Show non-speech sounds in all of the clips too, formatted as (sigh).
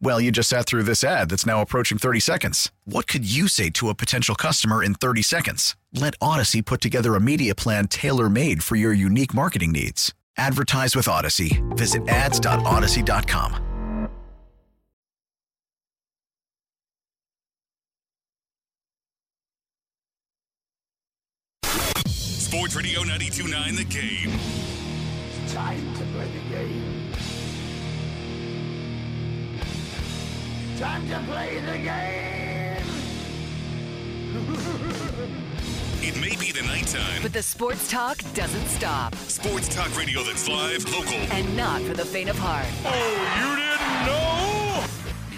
Well, you just sat through this ad that's now approaching 30 seconds. What could you say to a potential customer in 30 seconds? Let Audacy put together a media plan tailor made for your unique marketing needs. Advertise with Audacy. Visit ads.audacy.com. Sports Radio 929 The Game. It's time to play the game. Time to play the game. (laughs) It may be the nighttime. But the sports talk doesn't stop. Sports talk radio that's live, local. And not for the faint of heart. Oh, you didn't know?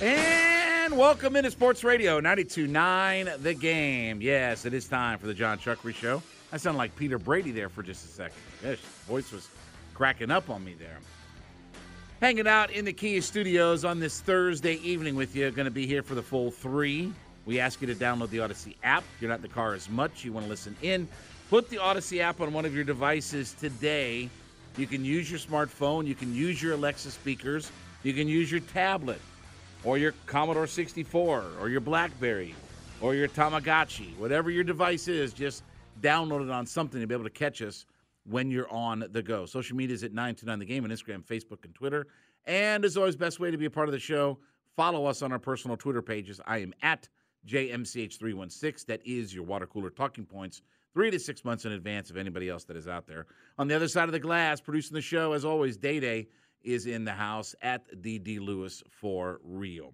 And welcome into Sports Radio 92.9 The Game. Yes, it is time for the John Chuckery Show. I sound like Peter Brady there for just a second. Yes, voice was cracking up on me there. Hanging out in the Kia studios on this Thursday evening with you. Going to be here for the full three. We ask you to download the Audacy app. You're not in the car as much. You want to listen in. Put the Audacy app on one of your devices today. You can use your smartphone. You can use your Alexa speakers. You can use your tablet or your Commodore 64 or your Blackberry or your Tamagotchi, whatever your device is, just download it on something to be able to catch us when you're on the go. Social media is at 929 The Game on Instagram, Facebook, and Twitter. And as always, best way to be a part of the show, follow us on our personal Twitter pages. I am at JMCH316. That is your water cooler talking points three to six months in advance of anybody else that is out there. On the other side of the glass, producing the show, as always, Day Day is in the house at DD Lewis for real.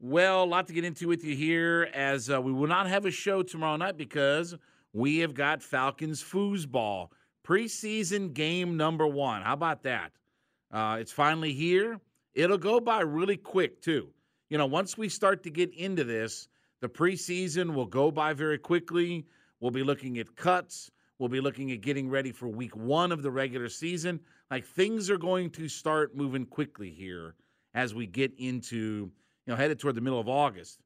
Well, a lot to get into with you here as uh, we will not have a show tomorrow night because we have got Falcons foosball preseason game number one. How about that? Uh, it's finally here. It'll go by really quick, too. You know, once we start to get into this, the preseason will go by very quickly. We'll be looking at cuts. We'll be looking at getting ready for week one of the regular season. Like things are going to start moving quickly here as we get into, you know, headed toward the middle of August.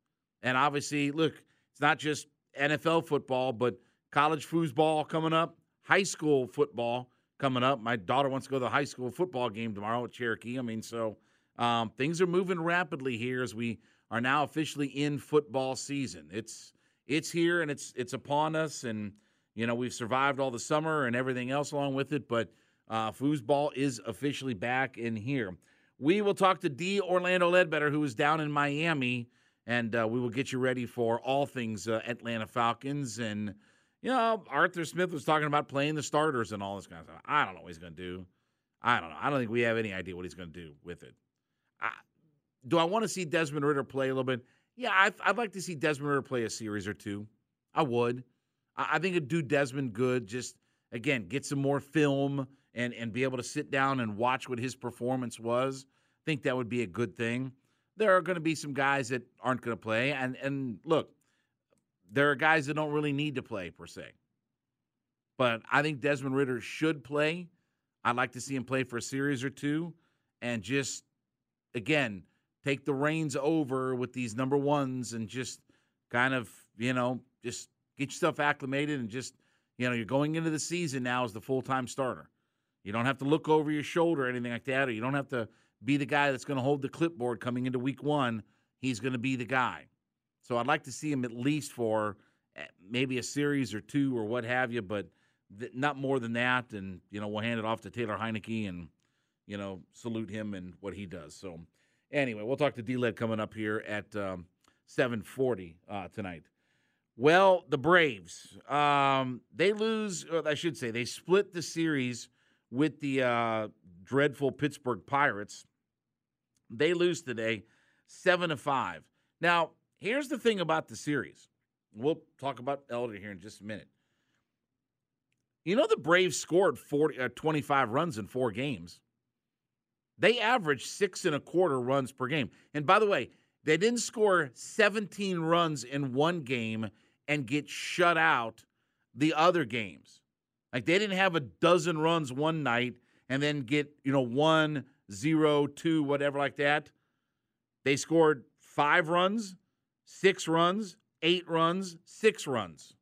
And obviously, look, it's not just NFL football, but college foosball coming up, high school football coming up. My daughter wants to go to the high school football game tomorrow at Cherokee. I mean, so um, things are moving rapidly here as we are now officially in football season. It's it's here and it's it's upon us, and you know we've survived all the summer and everything else along with it, but uh, foosball is officially back in here. We will talk to D. Orlando Ledbetter, who is down in Miami, and uh, we will get you ready for all things uh, Atlanta Falcons. And, you know, Arthur Smith was talking about playing the starters and all this kind of stuff. I don't know what he's going to do. I don't know. I don't think we have any idea what he's going to do with it. I, do I want to see Desmond Ridder play a little bit? Yeah, I'd, I'd, like to see Desmond Ridder play a series or two. I would. I, I think it'd do Desmond good. Just, again, get some more film and and be able to sit down and watch what his performance was. I think that would be a good thing. There are going to be some guys that aren't going to play, and and look, there are guys that don't really need to play per se. But I think Desmond Ridder should play. I'd like to see him play for a series or two, and just again take the reins over with these number ones and just kind of you know just get yourself acclimated and just You know, you're going into the season now as the full time starter. You don't have to look over your shoulder or anything like that, or you don't have to be the guy that's going to hold the clipboard coming into week one. He's going to be the guy. So I'd like to see him at least for eh, maybe a series or two or what have you, but th- not more than that. And, you know, we'll hand it off to Taylor Heinicke and, you know, salute him and what he does. So anyway, we'll talk to D-Led coming up here at um, 740 uh, tonight. Well, the Braves, um, they lose, I should say, they split the series with the uh, dreadful Pittsburgh Pirates. They lose today, seven to five. Now, here's the thing about the series. We'll talk about Elder here in just a minute. You know, the Braves scored 40, uh, 25 runs in four games. They averaged six and a quarter runs per game. And by the way, they didn't score 17 runs in one game and get shut out the other games. Like they didn't have a dozen runs one night and then get, you know, one, zero, two, whatever like that. They scored five runs, six runs, eight runs, six runs.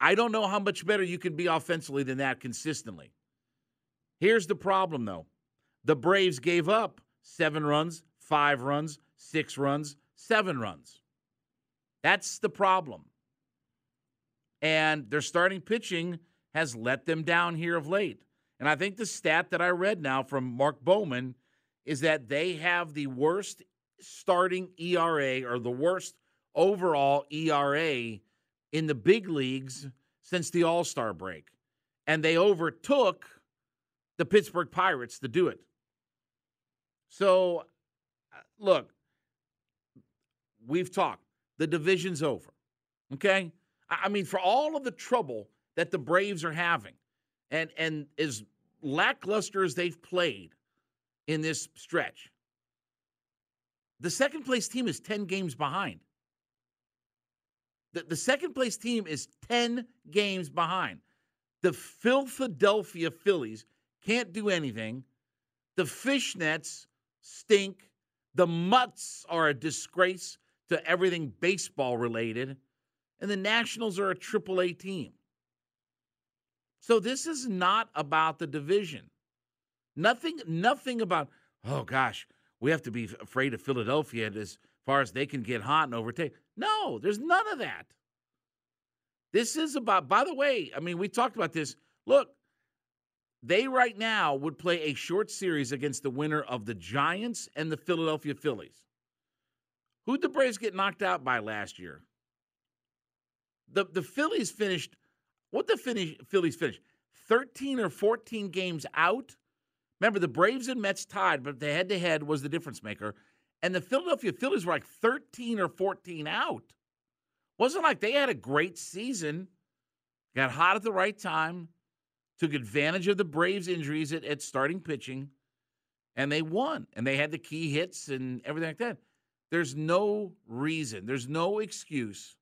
I don't know how much better you can be offensively than that consistently. Here's the problem, though the Braves gave up seven runs, five runs, six runs, seven runs. That's the problem. And they're starting pitching has let them down here of late. And I think the stat that I read now from Mark Bowman is that they have the worst starting ERA or the worst overall ERA in the big leagues since the All Star break. And they overtook the Pittsburgh Pirates to do it. So, uh, look, we've talked. The division's over. Okay? I mean, for all of the trouble that the Braves are having, and and as lackluster as they've played in this stretch, the second place team is 10 games behind. The, the second place team is 10 games behind. The Philadelphia Phillies can't do anything. The Fishnets stink. The Mutts are a disgrace to everything baseball related. And the Nationals are a triple A team. So this is not about the division. Nothing, nothing about, oh gosh, we have to be afraid of Philadelphia as far as they can get hot and overtake. No, there's none of that. This is about, by the way, I mean, we talked about this. Look, they right now would play a short series against the winner of the Giants and the Philadelphia Phillies. Who'd the Braves get knocked out by last year? The the Phillies finished what the finish, Phillies finished 13 or 14 games out. Remember, the Braves and Mets tied, but the head to head was the difference maker. And the Philadelphia Phillies were like 13 or 14 out. Wasn't like they had a great season, got hot at the right time, took advantage of the Braves' injuries at, at starting pitching, and they won. And they had the key hits and everything like that. There's no reason, there's no excuse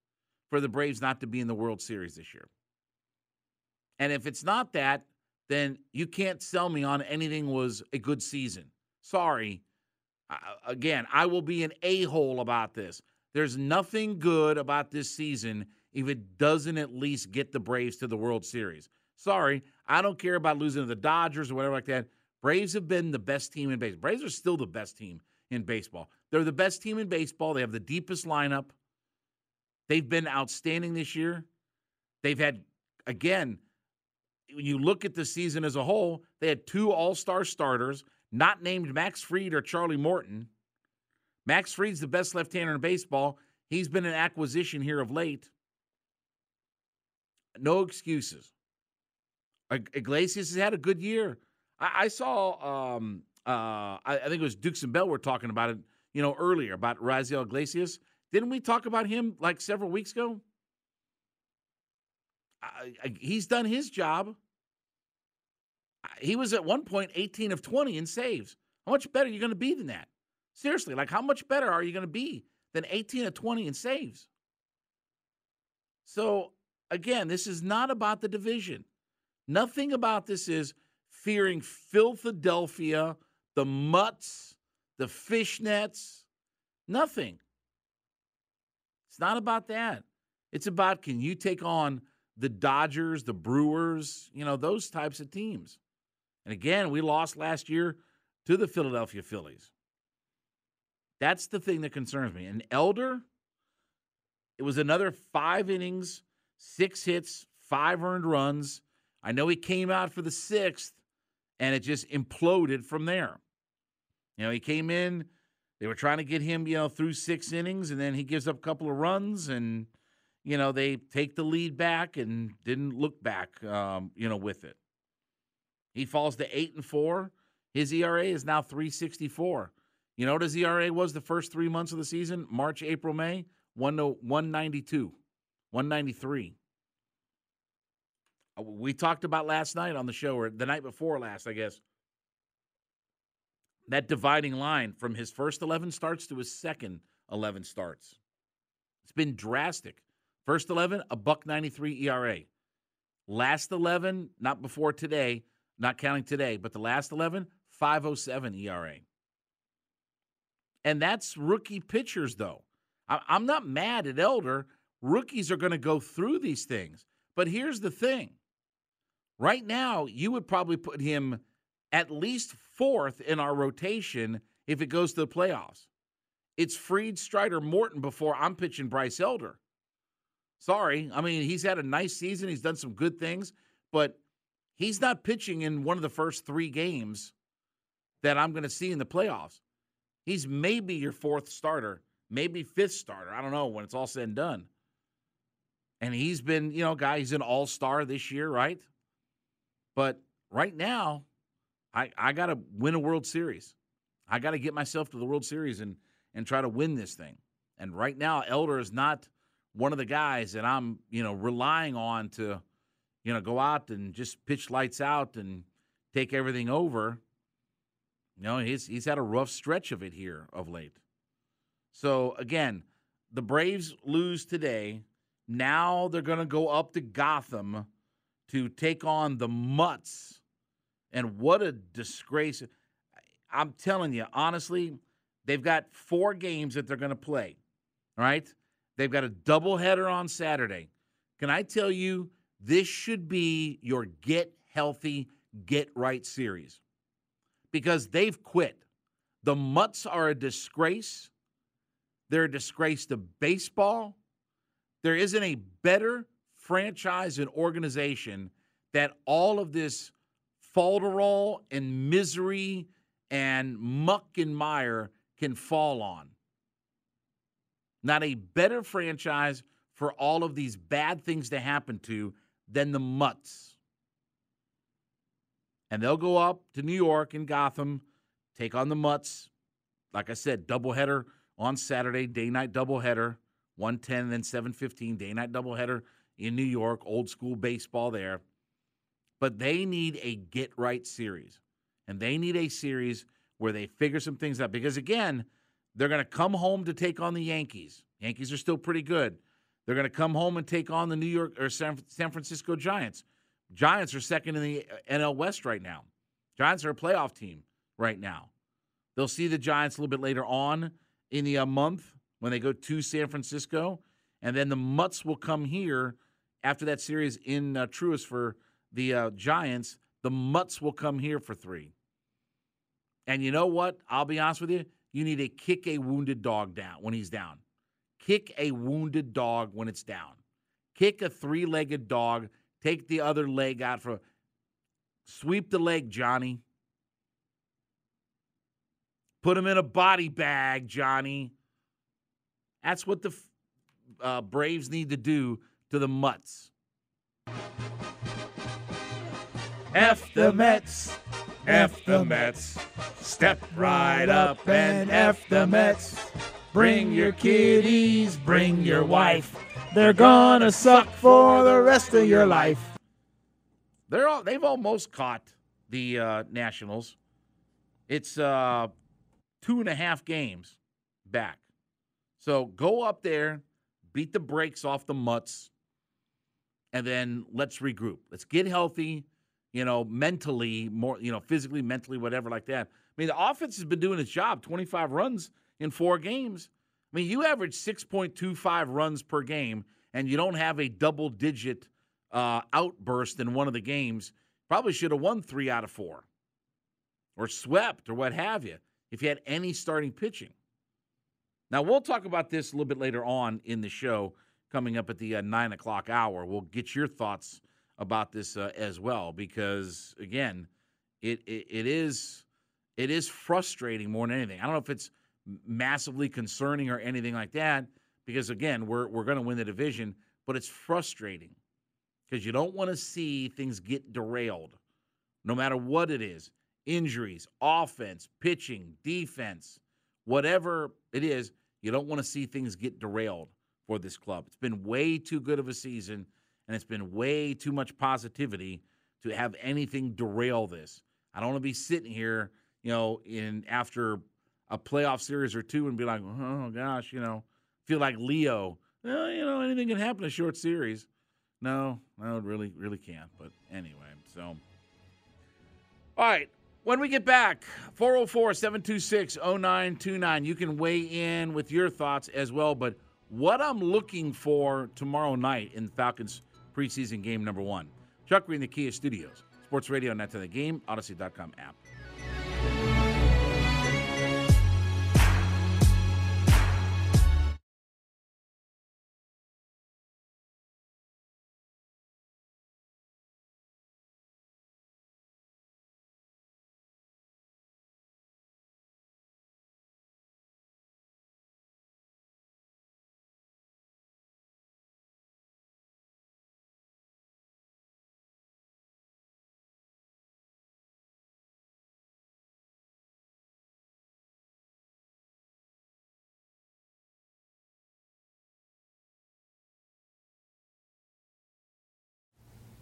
for the Braves not to be in the World Series this year. And if it's not that, then you can't sell me on anything was a good season. Sorry. Again, I will be an a hole about this. There's nothing good about this season if it doesn't at least get the Braves to the World Series. Sorry, I don't care about losing to the Dodgers or whatever like that. Braves have been the best team in baseball. Braves are still the best team in baseball. They're the best team in baseball. They have the deepest lineup. They've been outstanding this year. They've had, again, you look at the season as a whole, they had two all star starters, not named Max Fried or Charlie Morton. Max Fried's the best left hander in baseball. He's been an acquisition here of late. No excuses. Iglesias has had a good year. I, I saw, um, uh, I, I, think it was Dukes and Bell were talking about it, you know, earlier about Raisel Iglesias. Didn't we talk about him like several weeks ago? I, I, he's done his job. He was at one point 18 of 20 in saves. How much better are you going to be than that? Seriously, like how much better are you going to be than 18 of 20 in saves? So, again, this is not about the division. Nothing about this is fearing Philadelphia, the Mutts, the Fishnets. Nothing. It's not about that. It's about can you take on the Dodgers, the Brewers, you know, those types of teams. And again, we lost last year to the Philadelphia Phillies. That's the thing that concerns me. And Elder, it was another five innings, six hits, five earned runs. I know he came out for the sixth, and it just imploded from there. You know, he came in, they were trying to get him, you know, through six innings, and then he gives up a couple of runs, and you know they take the lead back and didn't look back, um, you know, with it. He falls to eight and four. His ERA is now 364. You know what his ERA was the first three months of the season? March, April, May? One to 192, 193. Uh, We talked about last night on the show, or the night before last, I guess. That dividing line from his first 11 starts to his second 11 starts. It's been drastic. First 11, a buck 93 ERA. Last 11, not before today, not counting today, but the last 11, 507 ERA. And that's rookie pitchers, though. I'm not mad at Elder. Rookies are going to go through these things. But here's the thing right now, you would probably put him at least fourth in our rotation if it goes to the playoffs. It's Fried, Strider, Morton before I'm pitching Bryce Elder. Sorry. I mean, he's had a nice season. He's done some good things, but he's not pitching in one of the first three games that I'm going to see in the playoffs. He's maybe your fourth starter, maybe fifth starter. I don't know when it's all said and done. And he's been, you know, guy, he's an all star this year, right? But right now, I, I got to win a World Series. I got to get myself to the World Series and, and try to win this thing. And right now, Elder is not one of the guys that I'm, you know, relying on to, you know, go out and just pitch lights out and take everything over. You know, he's he's had a rough stretch of it here of late. So again, the Braves lose today. Now they're going to go up to Gotham to take on the Mutts. And what a disgrace. I'm telling you, honestly, they've got four games that they're going to play. All right? They've got a doubleheader on Saturday. Can I tell you, this should be your get healthy, get right series because they've quit. The Mutts are a disgrace. They're a disgrace to baseball. There isn't a better franchise and organization that all of this falderall and misery and muck and mire can fall on. Not a better franchise for all of these bad things to happen to than the Mutts. And they'll go up to New York and Gotham, take on the Mutts. Like I said, doubleheader on Saturday, day night doubleheader, 110 then 715, day night doubleheader in New York, old school baseball there. But they need a get right series. And they need a series where they figure some things out. Because again, they're going to come home to take on the Yankees. Yankees are still pretty good. They're going to come home and take on the New York or San, Francisco Giants. Giants are second in the NL West right now. Giants are a playoff team right now. They'll see the Giants a little bit later on in the uh, month when they go to San Francisco, and then the Mutts will come here after that series in uh, Truist for the uh, Giants. The Mutts will come here for three. And you know what? I'll be honest with you. You need to kick a wounded dog down when he's down. Kick a wounded dog when it's down. Kick a three legged dog. Take the other leg out for. Sweep the leg, Johnny. Put him in a body bag, Johnny. That's what the uh, Braves need to do to the Mutts. F the Mets, F the Mets. Step right up and F the Mets. Bring your kiddies, bring your wife. They're gonna suck for the rest of your life. They're all, they've almost caught the uh, Nationals. It's uh, two and a half games back. So go up there, beat the brakes off the mutts, and then let's regroup. Let's get healthy, you know, mentally, more, you know, physically, mentally, whatever like that. I mean, the offense has been doing its job 25 runs in four games. I mean, you average 6.25 runs per game, and you don't have a double digit uh, outburst in one of the games, probably should have won three out of four or swept or what have you if you had any starting pitching. Now, we'll talk about this a little bit later on in the show coming up at the uh, nine o'clock hour. We'll get your thoughts about this uh, as well because, again, it, it, it is it is frustrating more than anything. I don't know if it's massively concerning or anything like that because again, we're we're going to win the division, but it's frustrating because you don't want to see things get derailed no matter what it is. Injuries, offense, pitching, defense, whatever it is, you don't want to see things get derailed for this club. It's been way too good of a season and it's been way too much positivity to have anything derail this. I don't want to be sitting here, you know, in after a playoff series or two and be like, oh gosh, you know, feel like Leo. Well, you know, anything can happen in a short series. No, no, it really, really can't. But anyway, so. All right. When we get back, 404 726 0929, you can weigh in with your thoughts as well. But what I'm looking for tomorrow night in Falcons preseason game number one, Chuck Green, the Kia Studios. Sports Radio, Net to the Game, Audacy.com app.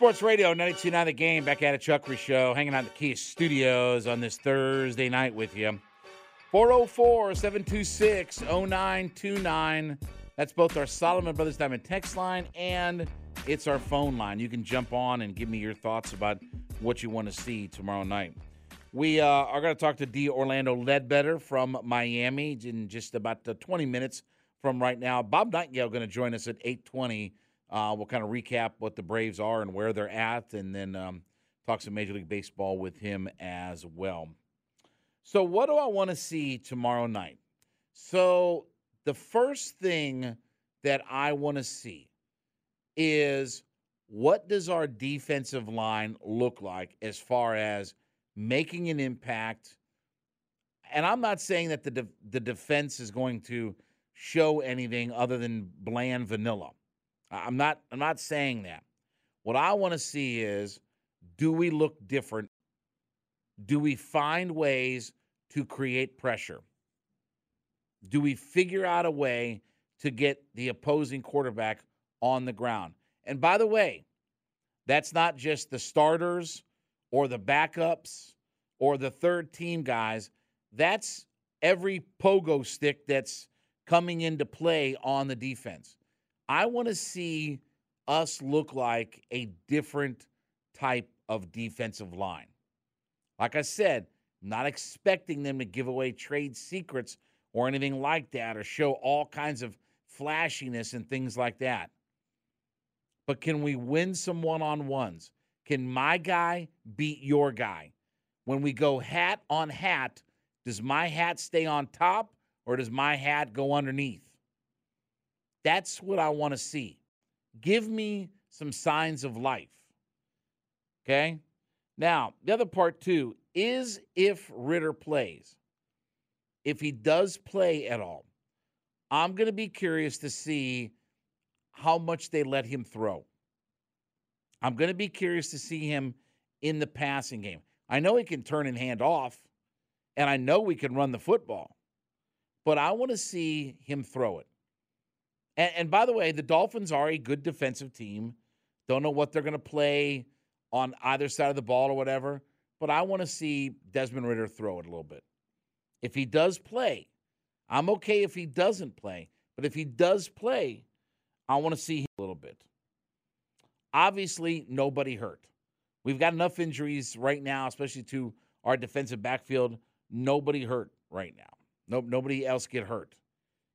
Sports Radio 92.9 The Game, back at a Chuckery Show, hanging out in the Kia Studios on this Thursday night with you. 404-726-0929. That's both our Solomon Brothers Diamond text line and it's our phone line. You can jump on and give me your thoughts about what you want to see tomorrow night. We uh, are going to talk to D. Orlando Ledbetter from Miami in just about 20 minutes from right now. Bob Nightingale going to join us at 820 uh, we'll kind of recap what the Braves are and where they're at, and then um, talk some Major League Baseball with him as well. So, what do I want to see tomorrow night? So, the first thing that I want to see is what does our defensive line look like as far as making an impact? And I'm not saying that the de- the defense is going to show anything other than bland vanilla. I'm not I'm not saying that. What I want to see is do we look different? Do we find ways to create pressure? Do we figure out a way to get the opposing quarterback on the ground? And by the way, that's not just the starters or the backups or the third team guys. That's every pogo stick that's coming into play on the defense. I want to see us look like a different type of defensive line. Like I said, not expecting them to give away trade secrets or anything like that or show all kinds of flashiness and things like that. But can we win some one on ones? Can my guy beat your guy? When we go hat on hat, does my hat stay on top or does my hat go underneath? That's what I want to see. Give me some signs of life. Okay? Now, the other part too is if Ridder plays. If he does play at all, I'm going to be curious to see how much they let him throw. I'm going to be curious to see him in the passing game. I know he can turn and hand off, and I know we can run the football, but I want to see him throw it. And, and by the way, the Dolphins are a good defensive team. Don't know what they're going to play on either side of the ball or whatever, but I want to see Desmond Ridder throw it a little bit. If he does play, I'm okay if he doesn't play, but if he does play, I want to see him a little bit. Obviously, nobody hurt. We've got enough injuries right now, especially to our defensive backfield. Nobody hurt right now. No, nobody else get hurt.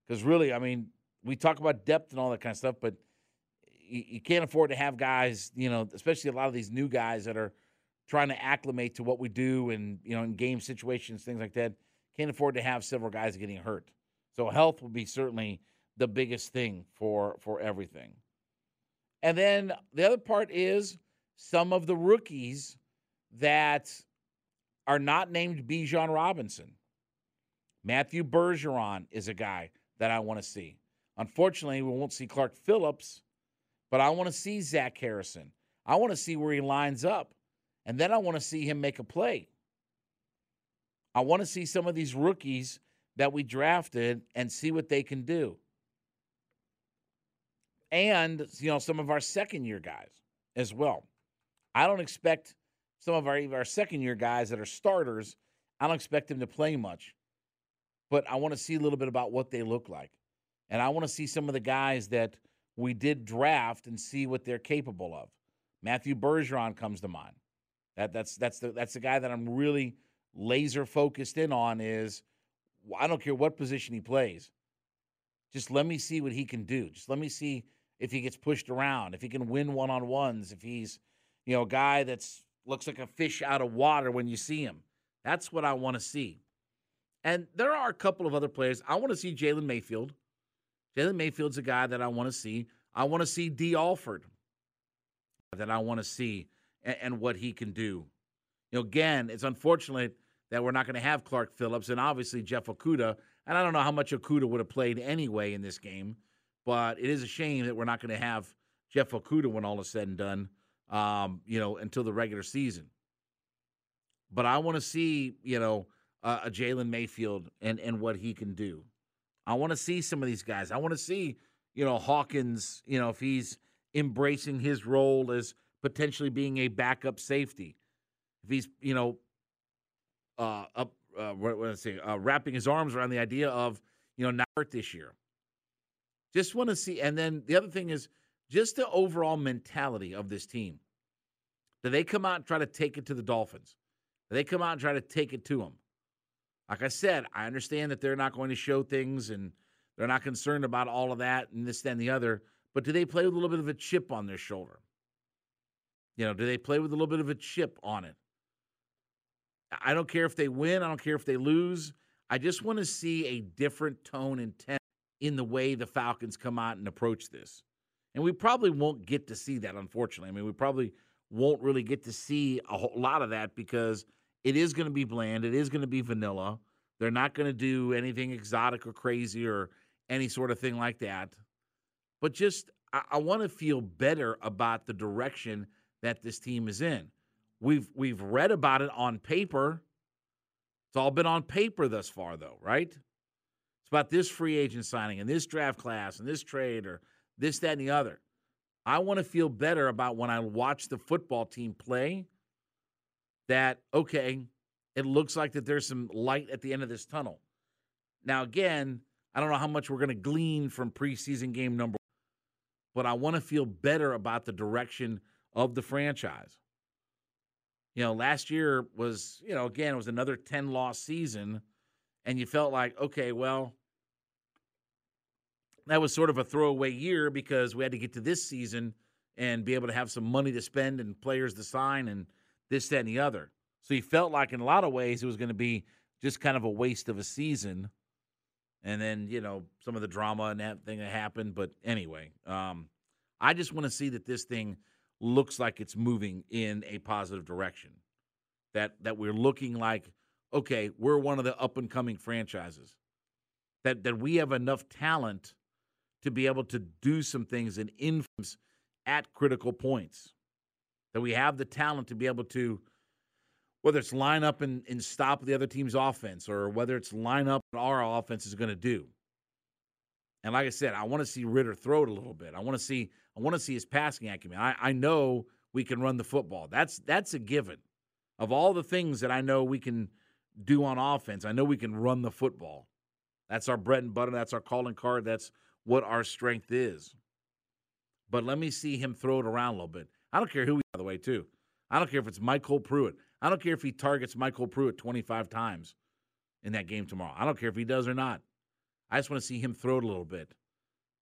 Because really, I mean, we talk about depth and all that kind of stuff, but you, you can't afford to have guys, you know, especially a lot of these new guys that are trying to acclimate to what we do and, you know, in game situations, things like that. Can't afford to have several guys getting hurt. So health will be certainly the biggest thing for for everything. And then the other part is some of the rookies that are not named Bijan Robinson. Matthew Bergeron is a guy that I want to see. Unfortunately, we won't see Clark Phillips, but I want to see Zach Harrison. I want to see where he lines up. And then I want to see him make a play. I want to see some of these rookies that we drafted and see what they can do. And, you know, some of our second year guys as well. I don't expect some of our, our second year guys that are starters, I don't expect them to play much. But I want to see a little bit about what they look like. And I want to see some of the guys that we did draft and see what they're capable of. Matthew Bergeron comes to mind. That that's that's the that's the guy that I'm really laser focused in on is I don't care what position he plays. Just let me see what he can do. Just let me see if he gets pushed around, if he can win one on ones, if he's, you know, a guy that's looks like a fish out of water when you see him. That's what I want to see. And there are a couple of other players. I want to see Jalen Mayfield. Jalen Mayfield's a guy that I want to see. I want to see Dee Alford that I want to see and, and, what he can do. You know, again, it's unfortunate that we're not going to have Clark Phillips and obviously Jeff Okudah. And I don't know how much Okudah would have played anyway in this game, but it is a shame that we're not going to have Jeff Okudah when all is said and done, um, you know, until the regular season. But I want to see, you know, uh, a Jalen Mayfield and, and what he can do. I want to see some of these guys. I want to see, you know, Hawkins, you know, if he's embracing his role as potentially being a backup safety. If he's, you know, uh, up, uh, what, what I say, uh, wrapping his arms around the idea of, you know, not hurt this year. Just want to see. And then the other thing is just the overall mentality of this team. Do they come out and try to take it to the Dolphins? Do they come out and try to take it to them? Like I said, I understand that they're not going to show things and they're not concerned about all of that and this, and the other. But do they play with a little bit of a chip on their shoulder? You know, do they play with a little bit of a chip on it? I don't care if they win. I don't care if they lose. I just want to see a different tone and tenor in the way the Falcons come out and approach this. And we probably won't get to see that, unfortunately. I mean, we probably won't really get to see a lot of that because it is going to be bland. It is going to be vanilla. They're not going to do anything exotic or crazy or any sort of thing like that. But just, I, I want to feel better about the direction that this team is in. We've we've read about it on paper. It's all been on paper thus far, though, right? It's about this free agent signing and this draft class and this trade or this, that, and the other. I want to feel better about when I watch the football team play that, okay, it looks like that there's some light at the end of this tunnel. Now, again, I don't know how much we're going to glean from preseason game number, one, but I want to feel better about the direction of the franchise. You know, last year was, you know, again, it was another 10 loss season. and you felt like, okay, well, that was sort of a throwaway year because we had to get to this season and be able to have some money to spend and players to sign and this, that, and the other. So he felt like in a lot of ways it was going to be just kind of a waste of a season. And then, you know, some of the drama and that thing that happened. But anyway, um, I just want to see that this thing looks like it's moving in a positive direction. That that we're looking like, okay, we're one of the up and coming franchises. That that we have enough talent to be able to do some things and influence at critical points. That we have the talent to be able to, whether it's line up and, and stop the other team's offense or whether it's line up what our offense is going to do. And like I said, I want to see Ridder throw it a little bit. I want to see I want to see his passing acumen. I, I know we can run the football. That's that's a given. Of all the things that I know we can do on offense, I know we can run the football. That's our bread and butter. That's our calling card. That's what our strength is. But let me see him throw it around a little bit. I don't care who, he, by the way, too. I don't care if it's MyCole Pruitt. I don't care if he targets MyCole Pruitt 25 times in that game tomorrow. I don't care if he does or not. I just want to see him throw it a little bit.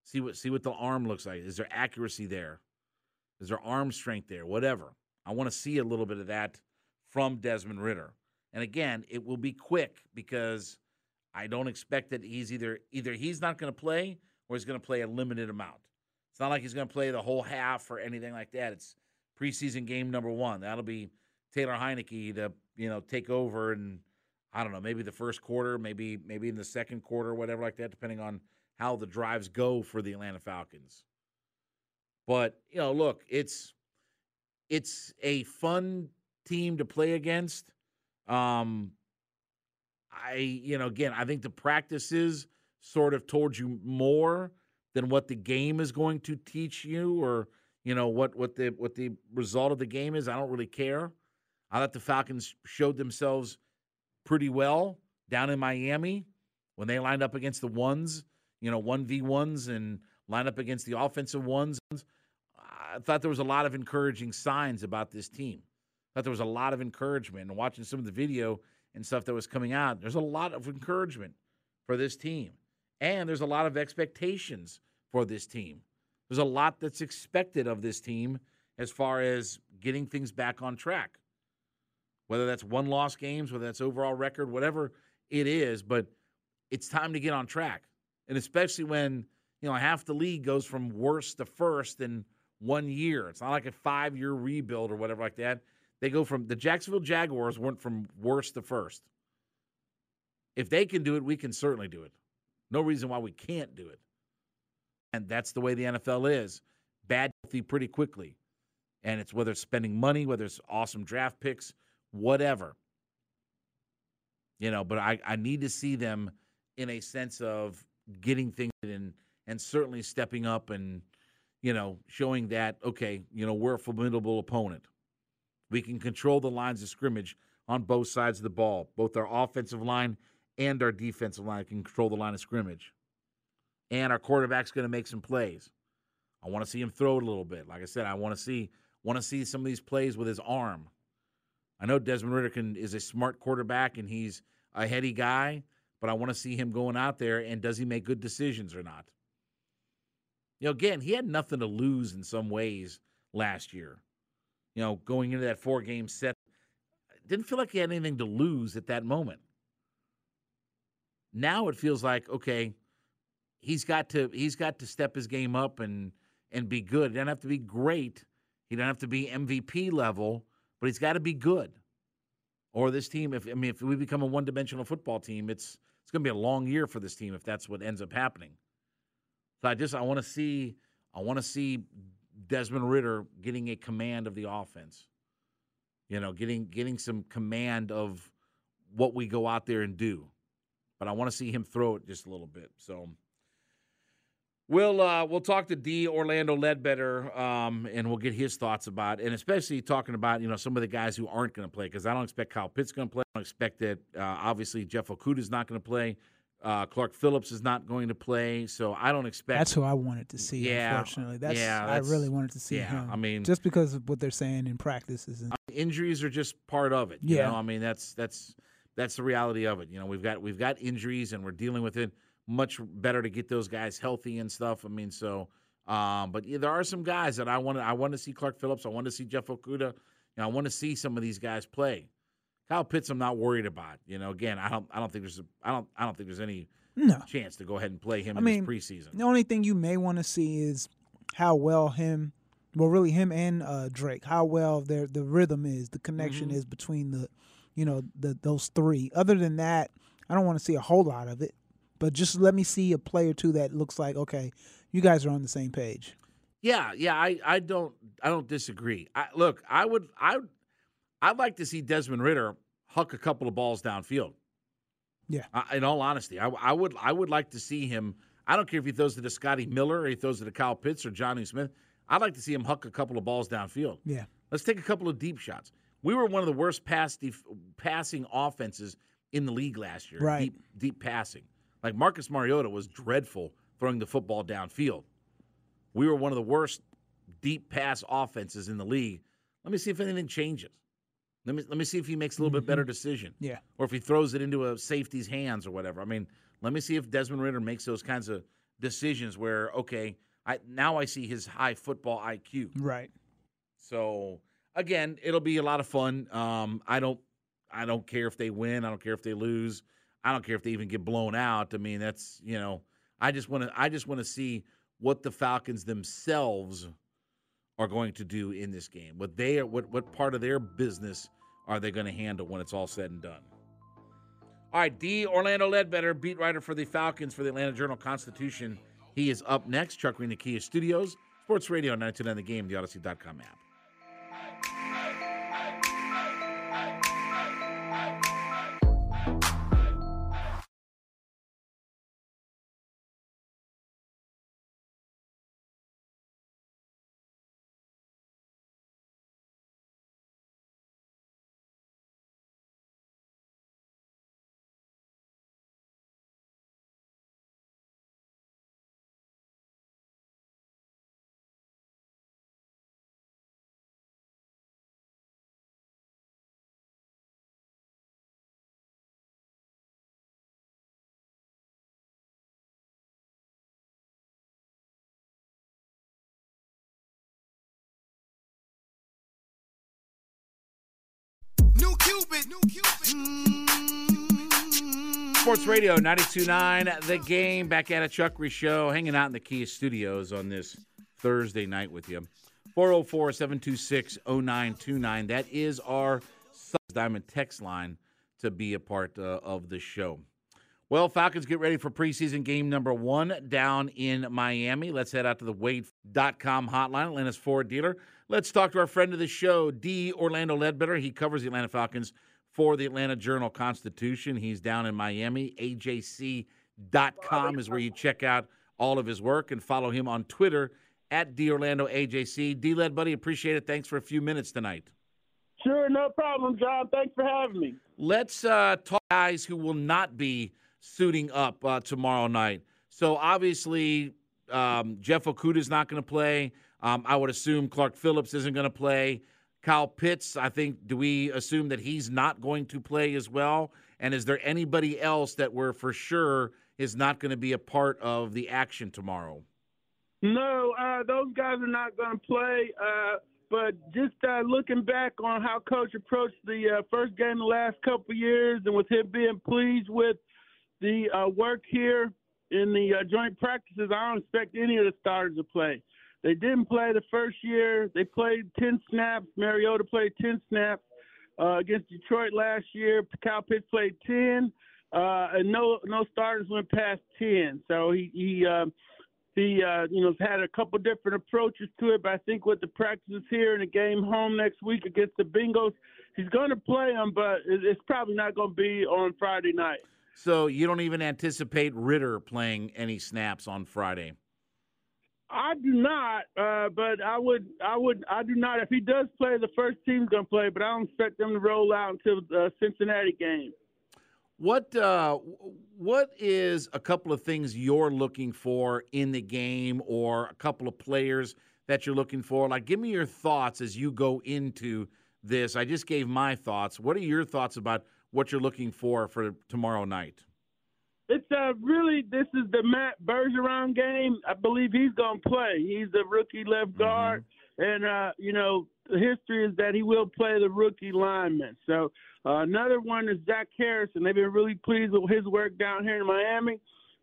See what see what the arm looks like. Is there accuracy there? Is there arm strength there? Whatever. I want to see a little bit of that from Desmond Ridder. And again, it will be quick because I don't expect that he's either either he's not going to play or he's going to play a limited amount. It's not like he's going to play the whole half or anything like that. It's preseason game number one. That'll be Taylor Heinicke to you know take over and I don't know maybe the first quarter, maybe maybe in the second quarter, whatever like that, depending on how the drives go for the Atlanta Falcons. But you know, look, it's it's a fun team to play against. Um, I you know again, I think the practices sort of told you more than what the game is going to teach you, or you know what what the what the result of the game is. I don't really care. I thought the Falcons showed themselves pretty well down in Miami when they lined up against the ones you know, 1v1s and lined up against the offensive ones. I thought there was a lot of encouraging signs about this team. I thought there was a lot of encouragement. And watching some of the video and stuff that was coming out, there's a lot of encouragement for this team. And there's a lot of expectations for this team. There's a lot that's expected of this team as far as getting things back on track. Whether that's one loss games, whether that's overall record, whatever it is, but it's time to get on track and especially when you know half the league goes from worst to first in one year. It's not like a five year rebuild or whatever like that. They go from the Jacksonville Jaguars went from worst to first. If they can do it, we can certainly do it. No reason why we can't do it. And that's the way the NFL is. Bad pretty quickly. And it's whether it's spending money, whether it's awesome draft picks, whatever. You know, but I, I need to see them in a sense of getting things and and certainly stepping up and you know showing that okay you know we're a formidable opponent we can control the lines of scrimmage on both sides of the ball both our offensive line and our defensive line can control the line of scrimmage and our quarterback's going to make some plays i want to see him throw it a little bit like i said i want to see want to see some of these plays with his arm i know desmond ridder can, is a smart quarterback and he's a heady guy but I want to see him going out there and does he make good decisions or not? You know, again, he had nothing to lose in some ways last year. You know, going into that four game set, didn't feel like he had anything to lose at that moment. Now it feels like, okay, he's got to he's got to step his game up and and be good. He doesn't have to be great. He doesn't have to be MVP level, but he's got to be good. Or this team, if I mean, if we become a one dimensional football team, it's it's going to be a long year for this team if that's what ends up happening. So I just I want to see I want to see Desmond Ridder getting a command of the offense. You know, getting getting some command of what we go out there and do. But I want to see him throw it just a little bit. So We'll uh, we'll talk to D Orlando Ledbetter, um, and we'll get his thoughts about, it. and especially talking about you know some of the guys who aren't going to play because I don't expect Kyle Pitts going to play. I don't expect that uh, obviously Jeff Okudah is not going to play. Uh, Clark Phillips is not going to play, so I don't expect. That's who I wanted to see. Yeah, unfortunately, that's, yeah, that's, I really wanted to see yeah, him. I mean, just because of what they're saying in practices. And, injuries are just part of it. Yeah, you know? I mean that's that's that's the reality of it. You know, we've got we've got injuries and we're dealing with it. Much better to get those guys healthy and stuff. I mean, so um, but yeah, there are some guys that I want to I want to see Clark Phillips. I want to see Jeff Okudah. You know, I want to see some of these guys play. Kyle Pitts, I'm not worried about. You know, again, I don't I don't think there's a, I don't I don't think there's any No. chance to go ahead and play him I in mean, this preseason. The only thing you may want to see is how well him, well, really him and uh, Drake, how well their the rhythm is, the connection Mhm. is between the, you know, the those three. Other than that, I don't want to see a whole lot of it, but just let me see a play or two that looks like okay, you guys are on the same page. Yeah, yeah, I, I don't I don't disagree. I, look, I would I would- I'd like to see Desmond Ridder huck a couple of balls downfield. Yeah. Uh, in all honesty, I, I would I would like to see him. I don't care if he throws it to Scotty Miller or he throws it to Kyle Pitts or Johnny Smith. I'd like to see him huck a couple of balls downfield. Yeah. Let's take a couple of deep shots. We were one of the worst pass def- passing offenses in the league last year. Right. Deep deep passing. Like Marcus Mariota was dreadful throwing the football downfield. We were one of the worst deep pass offenses in the league. Let me see if anything changes. Let me let me see if he makes a little bit better decision. Yeah. Or if he throws it into a safety's hands or whatever. I mean, let me see if Desmond Ridder makes those kinds of decisions where okay, I now I see his high football IQ. Right. So again, it'll be a lot of fun. Um, I don't, I don't care if they win. I don't care if they lose. I don't care if they even get blown out. I mean, that's you know, I just want to, I just want to see what the Falcons themselves are going to do in this game. What they are, what what part of their business are they going to handle when it's all said and done? All right, D. Orlando Ledbetter, beat writer for the Falcons for the Atlanta Journal Constitution. He is up next. Chuck Arena Kia Studios, Sports Radio 929 The Game, the Audacy.com app. Cupid. Cupid. Sports Radio 929 The Game. Back at a Chuck Reese Show, hanging out in the Kia studios on this Thursday night with you. 404 726 0929. That is our Diamond text line to be a part uh, of the show. Well, Falcons get ready for preseason game number one down in Miami. Let's head out to the Wade.com hotline, Atlanta's Ford dealer. Let's talk to our friend of the show, D. Orlando Ledbetter. He covers the Atlanta Falcons for the Atlanta Journal Constitution. He's down in Miami. AJC.com is where you check out all of his work and follow him on Twitter at D. Orlando AJC. D. Led, buddy, appreciate it. Thanks for a few minutes tonight. Sure, no problem, John. Thanks for having me. Let's uh, talk guys who will not be suiting up uh, tomorrow night. So obviously, um, Jeff Okudah is not going to play. Um, I would assume Clark Phillips isn't going to play. Kyle Pitts, I think, do we assume that he's not going to play as well? And is there anybody else that we're for sure is not going to be a part of the action tomorrow? No, uh, those guys are not going to play. Uh, but just uh, looking back on how coach approached the uh, first game the last couple years, and with him being pleased with the uh, work here in the uh, joint practices, I don't expect any of the starters to play. They didn't play the first year. They played 10 snaps. Mariota played 10 snaps uh, against Detroit last year. Kyle Pitts played 10, uh, and no no starters went past 10. So he he uh, he uh, you know had a couple different approaches to it. But I think with the practices here and the game home next week against the Bengals, he's going to play them, but it's probably not going to be on Friday night. So you don't even anticipate Ridder playing any snaps on Friday? I do not, uh, but I would, I would, I do not. If he does play, the first team's gonna play, but I don't expect them to roll out until the Cincinnati game. What uh, what is a couple of things you're looking for in the game, or a couple of players that you're looking for? Like, give me your thoughts as you go into this. I just gave my thoughts. What are your thoughts about what you're looking for for tomorrow night? It's uh really this is the Matt Bergeron game. I believe he's gonna play. He's a rookie left guard, and uh, you know the history is that he will play the rookie lineman. So uh, another one is Zach Harrison. They've been really pleased with his work down here in Miami.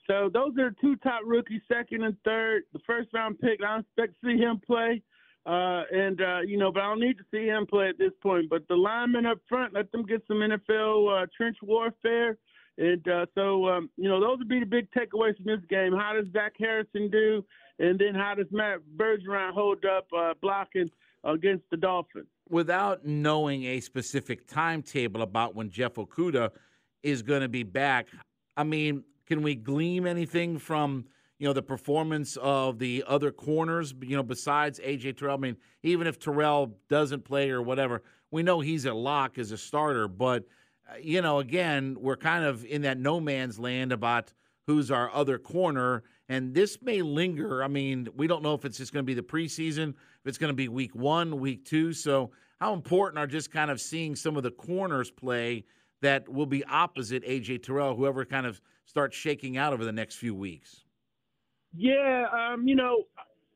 So those are the two top rookies, second and third. The first round pick, I don't expect to see him play. Uh, and uh, you know, but I don't need to see him play at this point. But the linemen up front, let them get some NFL uh, trench warfare. And uh, so, um, you know, those would be the big takeaways from this game. How does Zach Harrison do? And then how does Matt Bergeron hold up uh, blocking against the Dolphins? Without knowing a specific timetable about when Jeff Okudah is going to be back, I mean, can we glean anything from you know the performance of the other corners? You know, besides AJ Terrell. I mean, even if Terrell doesn't play or whatever, we know he's a lock as a starter. But uh, you know, again, we're kind of in that no man's land about who's our other corner, and this may linger. I mean, we don't know if it's just going to be the preseason, if it's going to be week one, week two. So, how important are just kind of seeing some of the corners play that will be opposite AJ Terrell, whoever kind of starts shaking out over the next few weeks? Yeah, um, you know,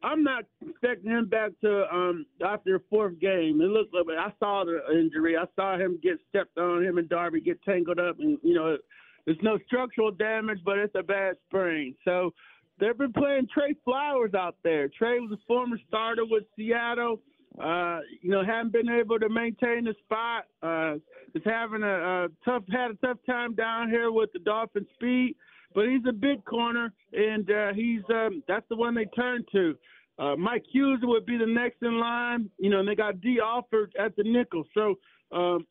I'm not expecting him back to um, after the fourth game. It looked like I saw the injury. I saw him get stepped on. Him and Darby get tangled up, and you know, there's no structural damage, but it's a bad sprain. So they've been playing Tre Flowers out there. Tre was a former starter with Seattle. Uh, you know, haven't been able to maintain the spot. Uh, is having a, a tough had a tough time down here with the Dolphin speed, but he's a big corner, and uh, he's um, that's the one they turn to. Uh, Mike Hughes would be the next in line. You know, and they got Dee Alford at the nickel. So um,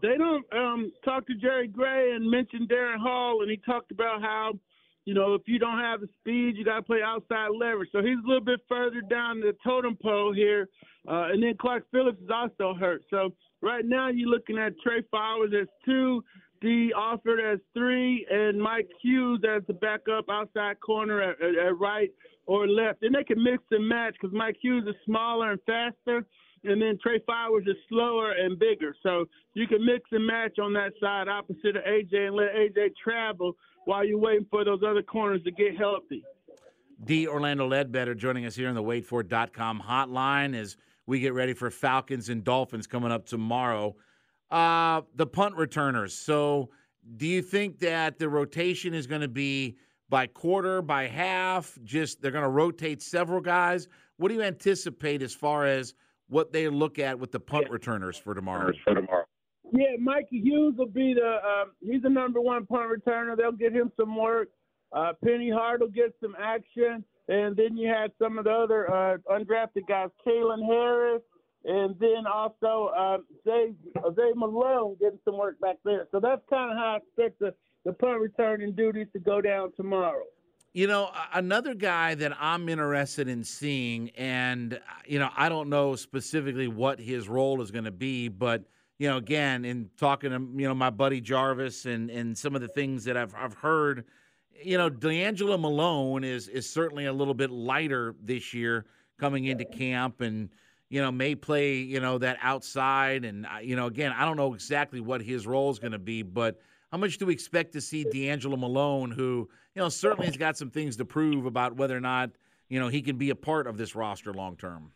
they don't um, talk to Jerry Gray and mention Darren Hall, and he talked about how you know, if you don't have the speed, you got to play outside leverage. So he's a little bit further down the totem pole here. Uh, and then Clark Phillips is also hurt. So right now you're looking at Tre Flowers as two, Dee Alford as three, and Mike Hughes as the backup outside corner at, at, at right or left. And they can mix and match because Mike Hughes is smaller and faster. And then Tre Flowers is slower and bigger. So you can mix and match on that side opposite of AJ and let AJ travel while you're waiting for those other corners to get healthy. D. Orlando Ledbetter joining us here on the WadeFord.com hotline as we get ready for Falcons and Dolphins coming up tomorrow. Uh, the punt returners. So, do you think that the rotation is going to be by quarter, by half? Just they're going to rotate several guys? What do you anticipate as far as what they look at with the punt yeah. returners for tomorrow? For tomorrow. Yeah, Mikey Hughes will be the um, he's the number one punt returner. They'll get him some work. Uh, Penny Hart will get some action, and then you had some of the other uh, undrafted guys, Kalen Harris, and then also uh, Zay Zay Malone getting some work back there. So that's kind of how I expect the the punt returning duties to go down tomorrow. You know, another guy that I'm interested in seeing, and you know, I don't know specifically what his role is going to be, but you know, again, in talking to you know my buddy Jarvis and and some of the things that I've I've heard, you know, DeAngelo Malone is is certainly a little bit lighter this year coming into camp, and you know may play you know that outside, and uh, you know again, I don't know exactly what his role is going to be, but how much do we expect to see DeAngelo Malone, who you know certainly has got some things to prove about whether or not you know he can be a part of this roster long term.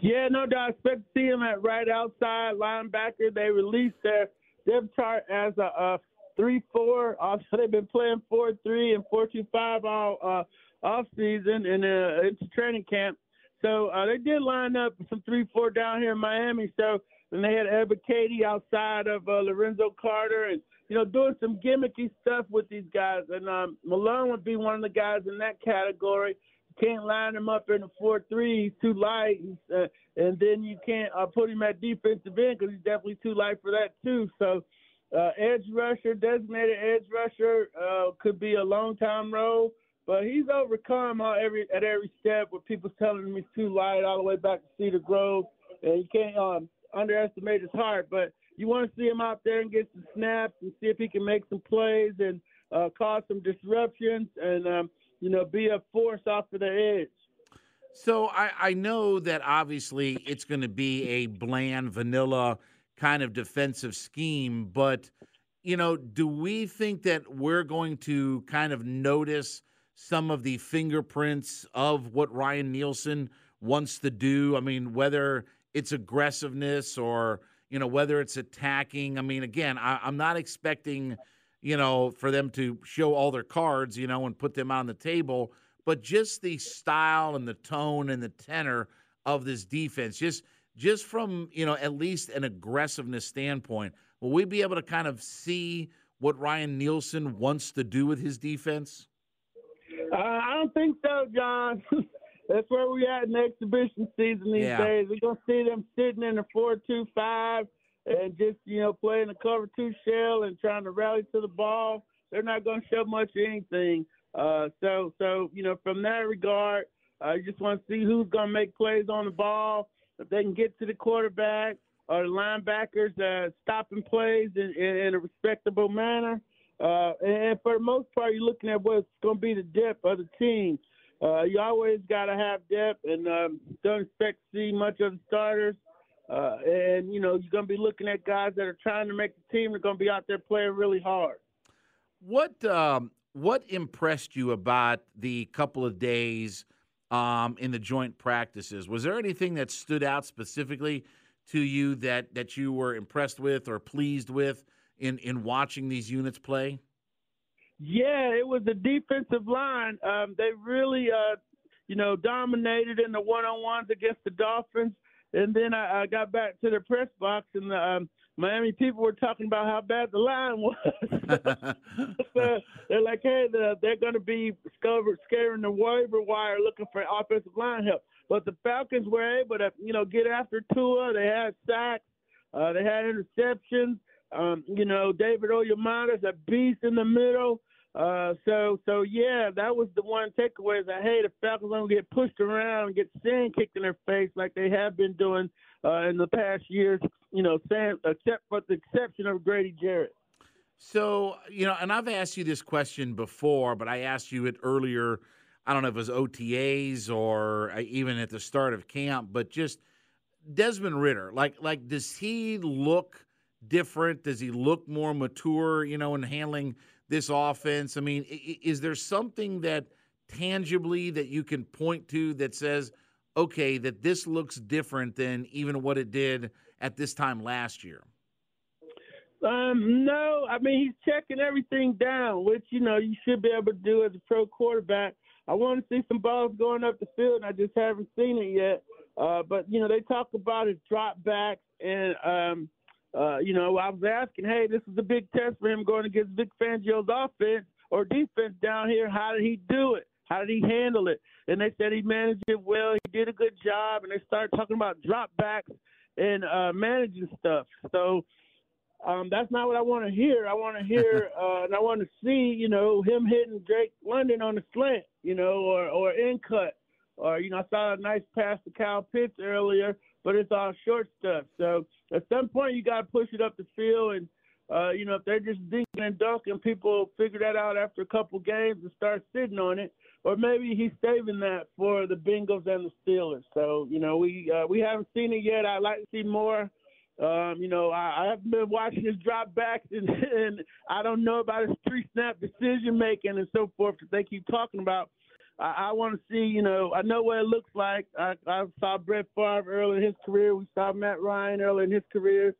Yeah, no doubt. I expect to see him at right outside linebacker. They released their depth chart as a, a three-four. Also, they've been playing four-three and four-two-five all uh, off season and uh, into training camp. So uh, they did line up some three-four down here in Miami. So and they had Ebiketie outside of uh, Lorenzo Carter and you know doing some gimmicky stuff with these guys. And um, Malone would be one of the guys in that category You can't line him up in a four-three. He's too light, uh, and then you can't uh, put him at defensive end because he's definitely too light for that too. So, uh, edge rusher, designated edge rusher, uh, could be a long time role, but he's overcome every at every step with people telling him he's too light all the way back to Cedar Grove, and you can't um, underestimate his heart. But you want to see him out there and get some snaps and see if he can make some plays and uh, cause some disruptions and. Um, you know, be a force off of the edge. So I, I know that obviously it's going to be a bland, vanilla kind of defensive scheme, but you know, do we think that we're going to kind of notice some of the fingerprints of what Ryan Nielsen wants to do? I mean, whether it's aggressiveness or you know whether it's attacking. I mean, again, I, I'm not expecting you know for them to show all their cards, you know, and put them on the table, but just the style and the tone and the tenor of this defense, just just from you know at least an aggressiveness standpoint, will we be able to kind of see what Ryan Nielsen wants to do with his defense? Uh, I don't think so, John. (laughs) That's where we at in exhibition season these Yeah. days. We're gonna see them sitting in a four-two-five and just you know playing a cover two shell and trying to rally to the ball. They're not gonna show much of anything. Uh, so so you know from that regard, I just want to see who's gonna make plays on the ball. If they can get to the quarterback or the linebackers, uh, stopping plays in, in, in a respectable manner. Uh, and for the most part, you're looking at what's going to be the depth of the team. Uh, you always got to have depth, and um, don't expect to see much of the starters. Uh, and you know you're going to be looking at guys that are trying to make the team. They're going to be out there playing really hard. What um, what impressed you about the couple of days um, in the joint practices? Was there anything that stood out specifically to you that that you were impressed with or pleased with in in watching these units play? Yeah, it was the defensive line. Um, they really, uh, you know, dominated in the one-on-ones against the Dolphins. And then I, I got back to the press box, and the um, Miami people were talking about how bad the line was. so (laughs) (laughs) they're like, hey, the, they're going to be scover- scaring the waiver wire looking for offensive line help. But the Falcons were able to, you know, get after Tua. They had sacks. Uh, they had interceptions. Um, you know, David Onyemata's a beast in the middle. Uh, so, so yeah, that was the one takeaway is that hey, the Falcons don't get pushed around and get sand kicked in their face like they have been doing uh, in the past years. You know, except for the exception of Grady Jarrett. So, you know, and I've asked you this question before, but I asked you it earlier. I don't know if it was OTAs or uh, even at the start of camp, but just Desmond Ridder. Like, like, does he look different? Does he look more mature? You know, in handling this offense. I mean, is there something that tangibly that you can point to that says, okay, that this looks different than even what it did at this time last year? Um, no, I mean he's checking everything down, which you know you should be able to do as a pro quarterback. I want to see some balls going up the field, and I just haven't seen it yet. Uh, but you know they talk about his drop backs, and um, uh, you know I was asking, hey, this is a big test for him going against Vic Fangio's offense or defense down here. How did he do it? How did he handle it? And they said he managed it well. He did a good job, and they started talking about drop backs and uh, managing stuff. So um, that's not what I want to hear. I want to hear, (laughs) uh, and I want to see, you know, him hitting Drake London on the slant, you know, or or in cut, or you know, I saw a nice pass to Kyle Pitts earlier, but it's all short stuff. So at some point, you got to push it up the field, and uh, you know, if they're just dinking and dunking, people figure that out after a couple games and start sitting on it. Or maybe he's saving that for the Bengals and the Steelers. So you know, we uh, we haven't seen it yet. I'd like to see more. Um, you know, I, I haven't been watching his drop backs, and, (laughs) and I don't know about his three snap decision making and so forth that they keep talking about. I, I want to see, you know, I know what it looks like. I, I saw Brett Favre early in his career. We saw Matt Ryan early in his career.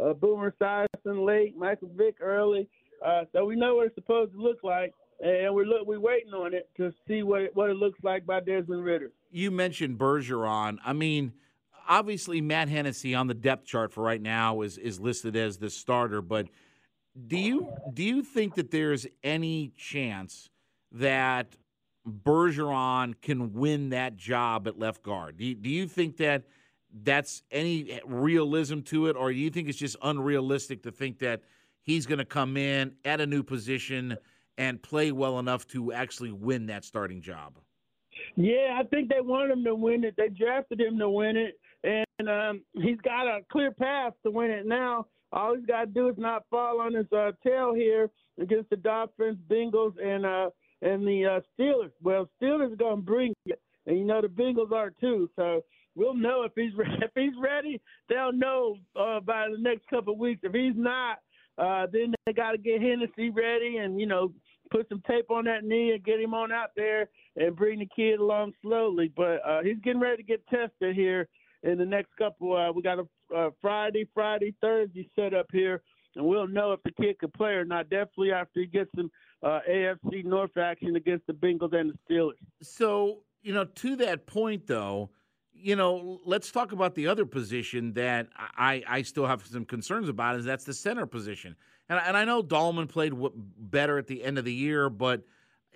Uh, Boomer Esiason late, Michael Vick early. Uh, so we know what it's supposed to look like, and we're look we're waiting on it to see what it, what it looks like by Desmond Ridder. You mentioned Bergeron. I mean, obviously Matt Hennessy on the depth chart for right now is is listed as the starter, but do you do you think that there's any chance that Bergeron can win that job at left guard? Do you, do you think that that's any realism to it, or do you think it's just unrealistic to think that he's going to come in at a new position and play well enough to actually win that starting job? Yeah, I think they want him to win it. They drafted him to win it, and um, he's got a clear path to win it now. All he's got to do is not fall on his uh, tail here against the Dolphins, Bengals, and uh, and the uh, Steelers. Well, Steelers going to bring it, and you know the Bengals are too. So we'll know if he's (laughs) re- if he's ready. They'll know uh, by the next couple of weeks. If he's not, Uh, then they got to get Hennessy ready and you know put some tape on that knee and get him on out there and bring the kid along slowly. But uh, he's getting ready to get tested here in the next couple. Uh, we got a uh, Friday, Friday, Thursday set up here, and we'll know if the kid can play or not. Definitely after he gets some uh, AFC North action against the Bengals and the Steelers. So you know, to that point though. You know, let's talk about the other position that I, I still have some concerns about is that's the center position. And, and I know Dalman played better at the end of the year, but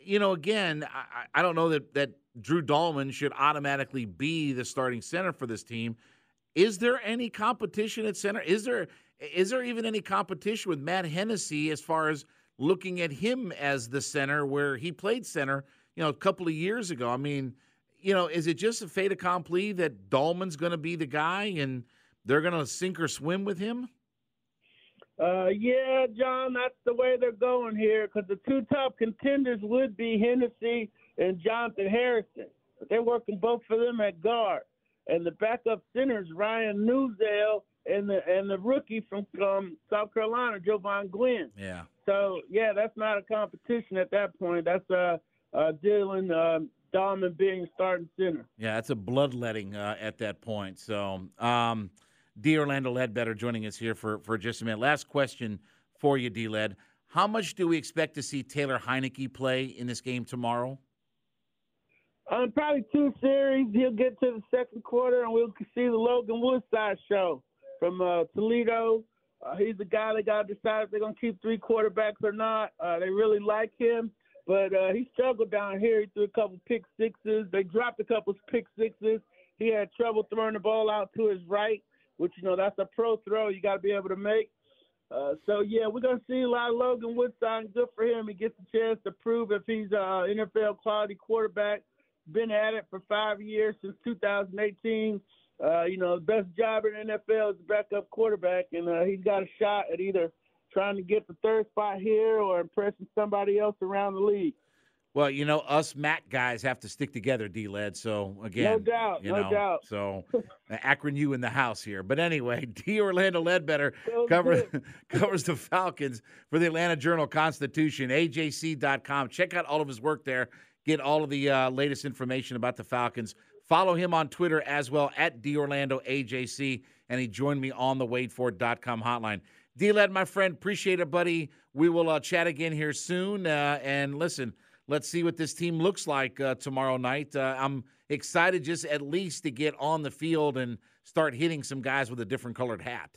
you know, again, I, I don't know that that Drew Dalman should automatically be the starting center for this team. Is there any competition at center? Is there is there even any competition with Matt Hennessy as far as looking at him as the center where he played center, you know, a couple of years ago? I mean, you know, is it just a fait accompli that Dalman's going to be the guy and they're going to sink or swim with him? Uh, yeah, John, that's the way they're going here because the two top contenders would be Hennessy and Jonathan Harrison. But they're working both for them at guard. And the backup centers, Ryan Neuzil and the and the rookie from um, South Carolina, Jovaughn Gwyn. Yeah. So yeah, that's not a competition at that point. That's uh, uh Dylan uh, Dalman being starting center. Yeah, that's a bloodletting uh, at that point. So, um, D. Orlando Ledbetter joining us here for, for just a minute. Last question for you, D. Led. How much do we expect to see Taylor Heinicke play in this game tomorrow? Um, probably two series. He'll get to the second quarter, and we'll see the Logan Woodside show from uh, Toledo. Uh, he's the guy that got to decide if they're going to keep three quarterbacks or not. Uh, they really like him, but uh, he struggled down here. He threw a couple pick sixes. They dropped a couple pick sixes. He had trouble throwing the ball out to his right, which you know that's a pro throw. You got to be able to make. Uh, so yeah, we're gonna see a lot of Logan Woodside. Good for him. He gets a chance to prove if he's an NFL quality quarterback been at it for five years since 2018. Uh, you know, the best job in the NFL is backup quarterback, and uh, he's got a shot at either trying to get the third spot here or impressing somebody else around the league. Well, you know, us Mac guys have to stick together, D Led. So again, no doubt, you no doubt. So (laughs) Akron, you in the house here. But anyway, (laughs) D Orlando Ledbetter covers (laughs) covers the Falcons for the Atlanta Journal Constitution, AJC.com. Check out all of his work there get all of the uh, latest information about the Falcons. Follow him on Twitter as well at DOrlandoAJC, and he joined me on the WadeFord.com hotline. D-Led, my friend, appreciate it, buddy. We will uh, chat again here soon. Uh, and listen, let's see what this team looks like uh, tomorrow night. Uh, I'm excited just at least to get on the field and start hitting some guys with a different colored hat.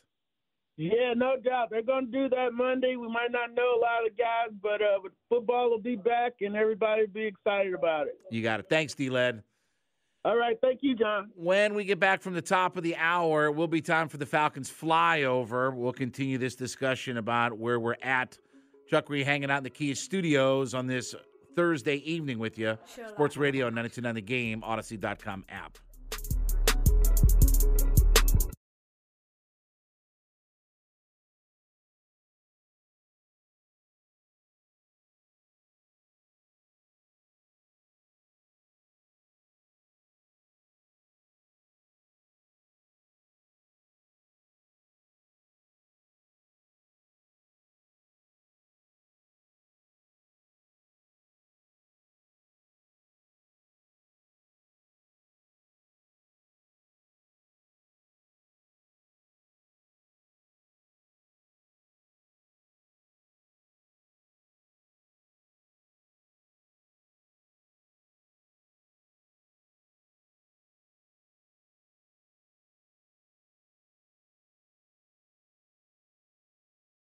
Yeah, no doubt. They're going to do that Monday. We might not know a lot of guys, but uh, football will be back and everybody will be excited about it. You got it. Thanks, D Led. All right. Thank you, John. When we get back from the top of the hour, it will be time for the Falcons flyover. We'll continue this discussion about where we're at. Chuck Reed hanging out in the Kia studios on this Thursday evening with you. Sports Radio 929 The Game, Audacy.com app.